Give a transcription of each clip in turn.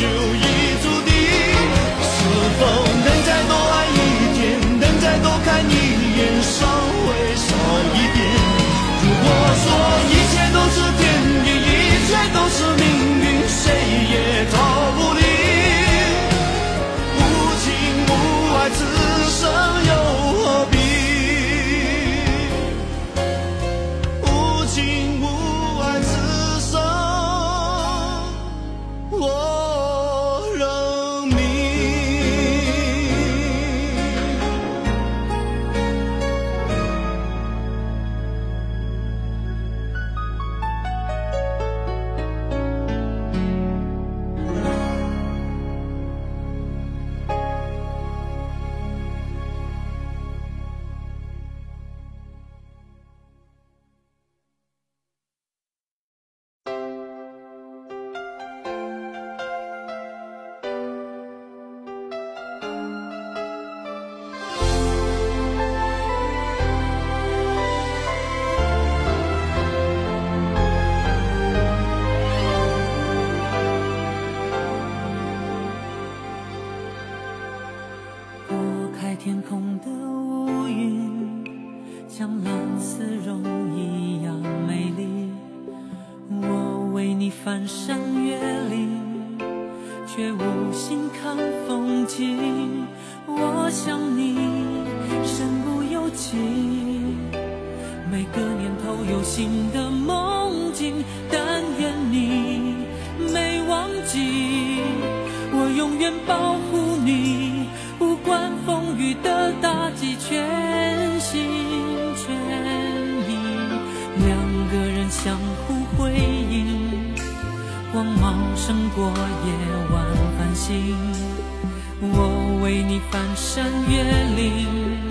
就已像蓝丝绒一样美丽。我为你翻山越岭，却无心看风景。我想你身不由己，每个年头有新的梦境，但愿你没忘记。我永远保护你，胜过夜晚繁星。我为你翻山越岭，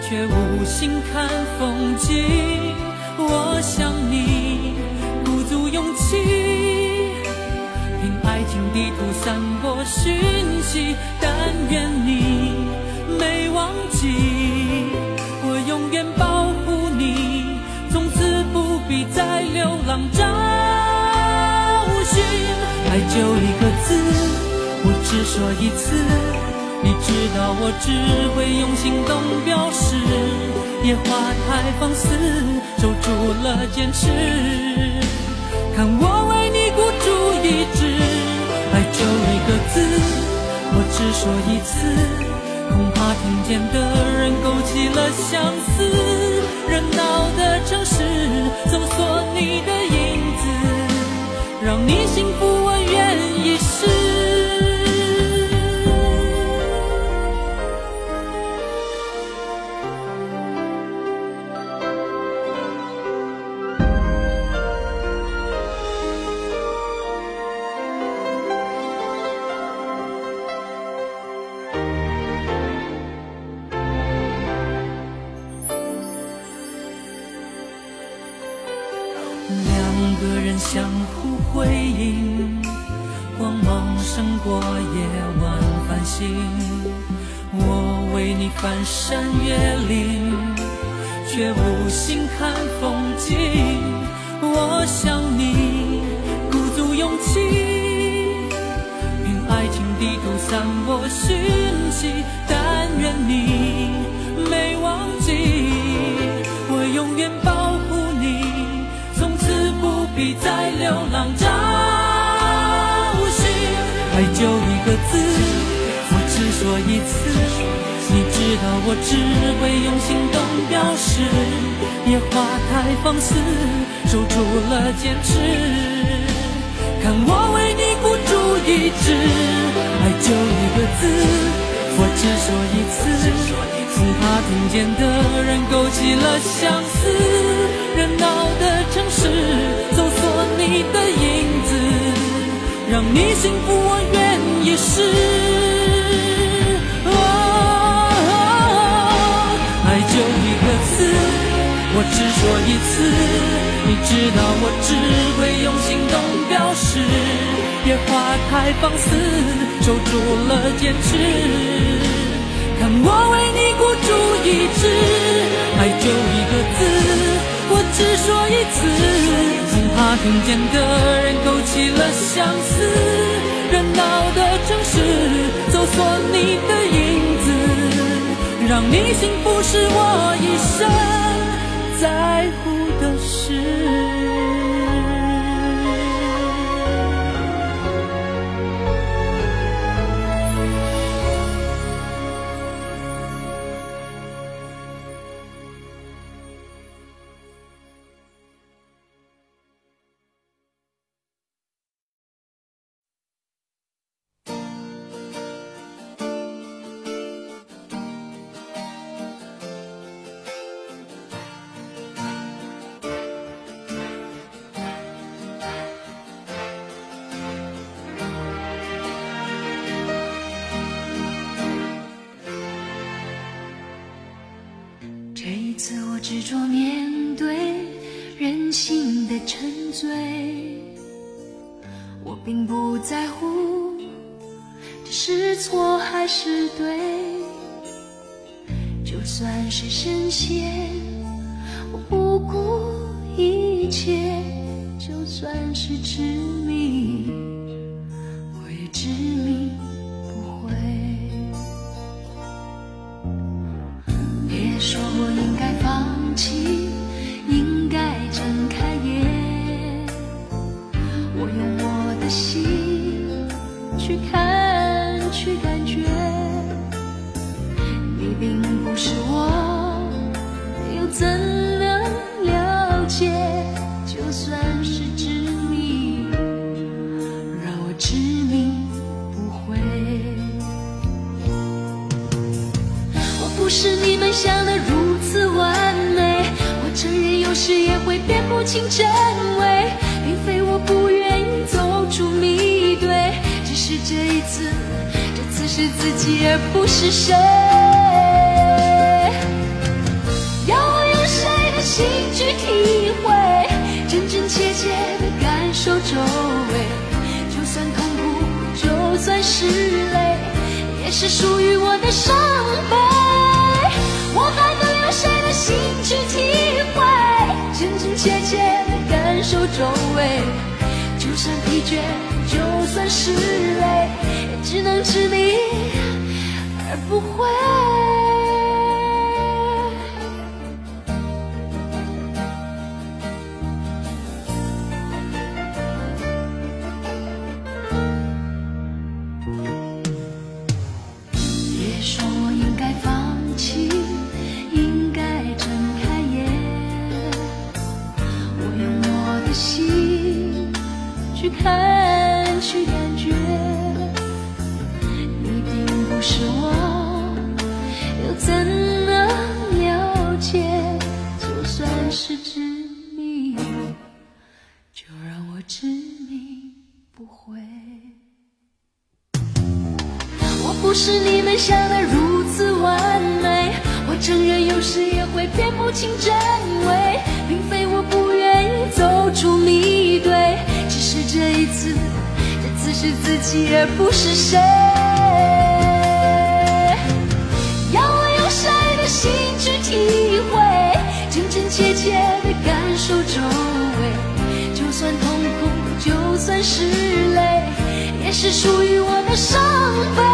却无心看风景。我想你鼓足勇气。凭爱情地图散播讯息，但愿你没忘记，我永远保护你，从此不必再流浪找寻。爱就一个字，我只说一次，你知道我只会用行动表示。野花太放肆，守住了坚持。看我为你孤注一掷，爱就一个字，我只说一次，恐怕听见的人勾起了相思。热闹的城市，搜索你的影子，让你幸福，我愿意试。个人相互辉映，光芒胜过夜晚繁星。我为你翻山越岭，却无心看风景。我想你鼓足勇气，凭爱情地图散播讯息，但愿你没忘记，必再流浪找寻。爱就一个字，我只说一次，你知道我只会用行动表示。野花太放肆，守住了坚持。看我为你孤注一掷，爱就一个字，我只说一次，恐怕听见的人勾起了相思。热闹的城市，让你幸福，我愿意试。哦，爱就一个字，我只说一次，你知道我只会用行动表示。野花太放肆，守住了坚持。看我为你孤注一掷，爱就，只说一次，恐怕听见的人勾起了相思。热闹的城市，搜索你的影子，让你幸福是我一生在乎执着面对任性的沉醉，我并不在乎这是错还是对，就算是深陷，我不顾一切，就算是执迷，我也执迷就算是执迷，让我执迷不悔。我不是你们想的如此完美。我承认有时也会辨不清真伪，并非我不愿意走出迷堆，只是这一次，这次是自己而不是谁。受周围，就算痛苦，就算是泪，也是属于我的伤悲。我还能用谁的心去体会？真真切切的感受周围，就算疲倦，就算是累，也只能执迷而不悔。你说。不是你们想的如此完美，我承认有时也会辨不清真伪，并非我不愿意走出迷堆，只是这一次，这次是自己而不是谁。要我用谁的心去体会，真真切切的感受周围，就算痛苦，就算是泪，也是属于我的伤悲。